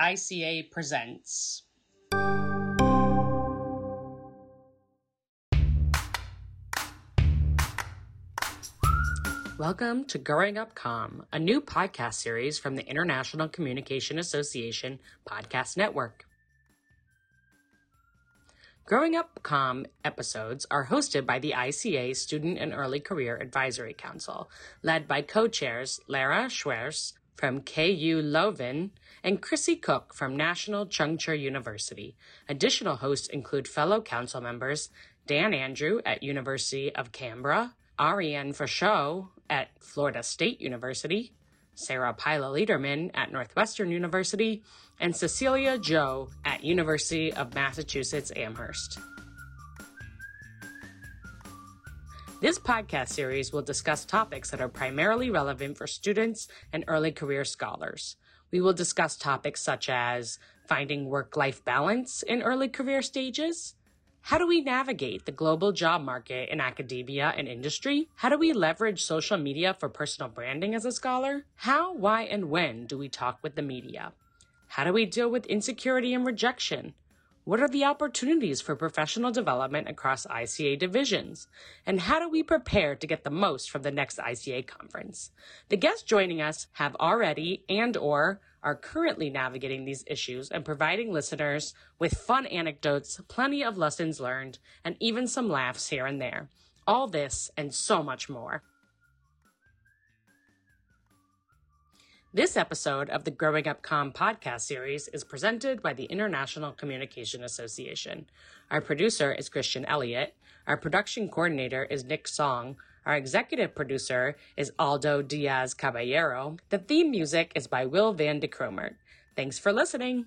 ICA presents. Welcome to Growing Up Com, a new podcast series from the International Communication Association Podcast Network. Growing Up Com episodes are hosted by the ICA Student and Early Career Advisory Council, led by co chairs Lara Schreurs from KU Leuven and Chrissy Cook from National Chung Cheng University. Additional hosts include fellow council members Dan Andrew at University of Canberra, Ariane Fachot at Florida State University, Sarah Pila Leiderman at Northwestern University, and Cecilia Joe at University of Massachusetts Amherst. This podcast series will discuss topics that are primarily relevant for students and early career scholars. We will discuss topics such as finding work life balance in early career stages, how do we navigate the global job market in academia and industry? How do we leverage social media for personal branding as a scholar? How, why, and when do we talk with the media? How do we deal with insecurity and rejection? What are the opportunities for professional development across ICA divisions? And how do we prepare to get the most from the next ICA conference? The guests joining us have already and or are currently navigating these issues and providing listeners with fun anecdotes, plenty of lessons learned, and even some laughs here and there. All this and so much more. This episode of the Growing Up Com podcast series is presented by the International Communication Association. Our producer is Christian Elliott. Our production coordinator is Nick Song. Our executive producer is Aldo Diaz Caballero. The theme music is by Will Van de Kromert. Thanks for listening.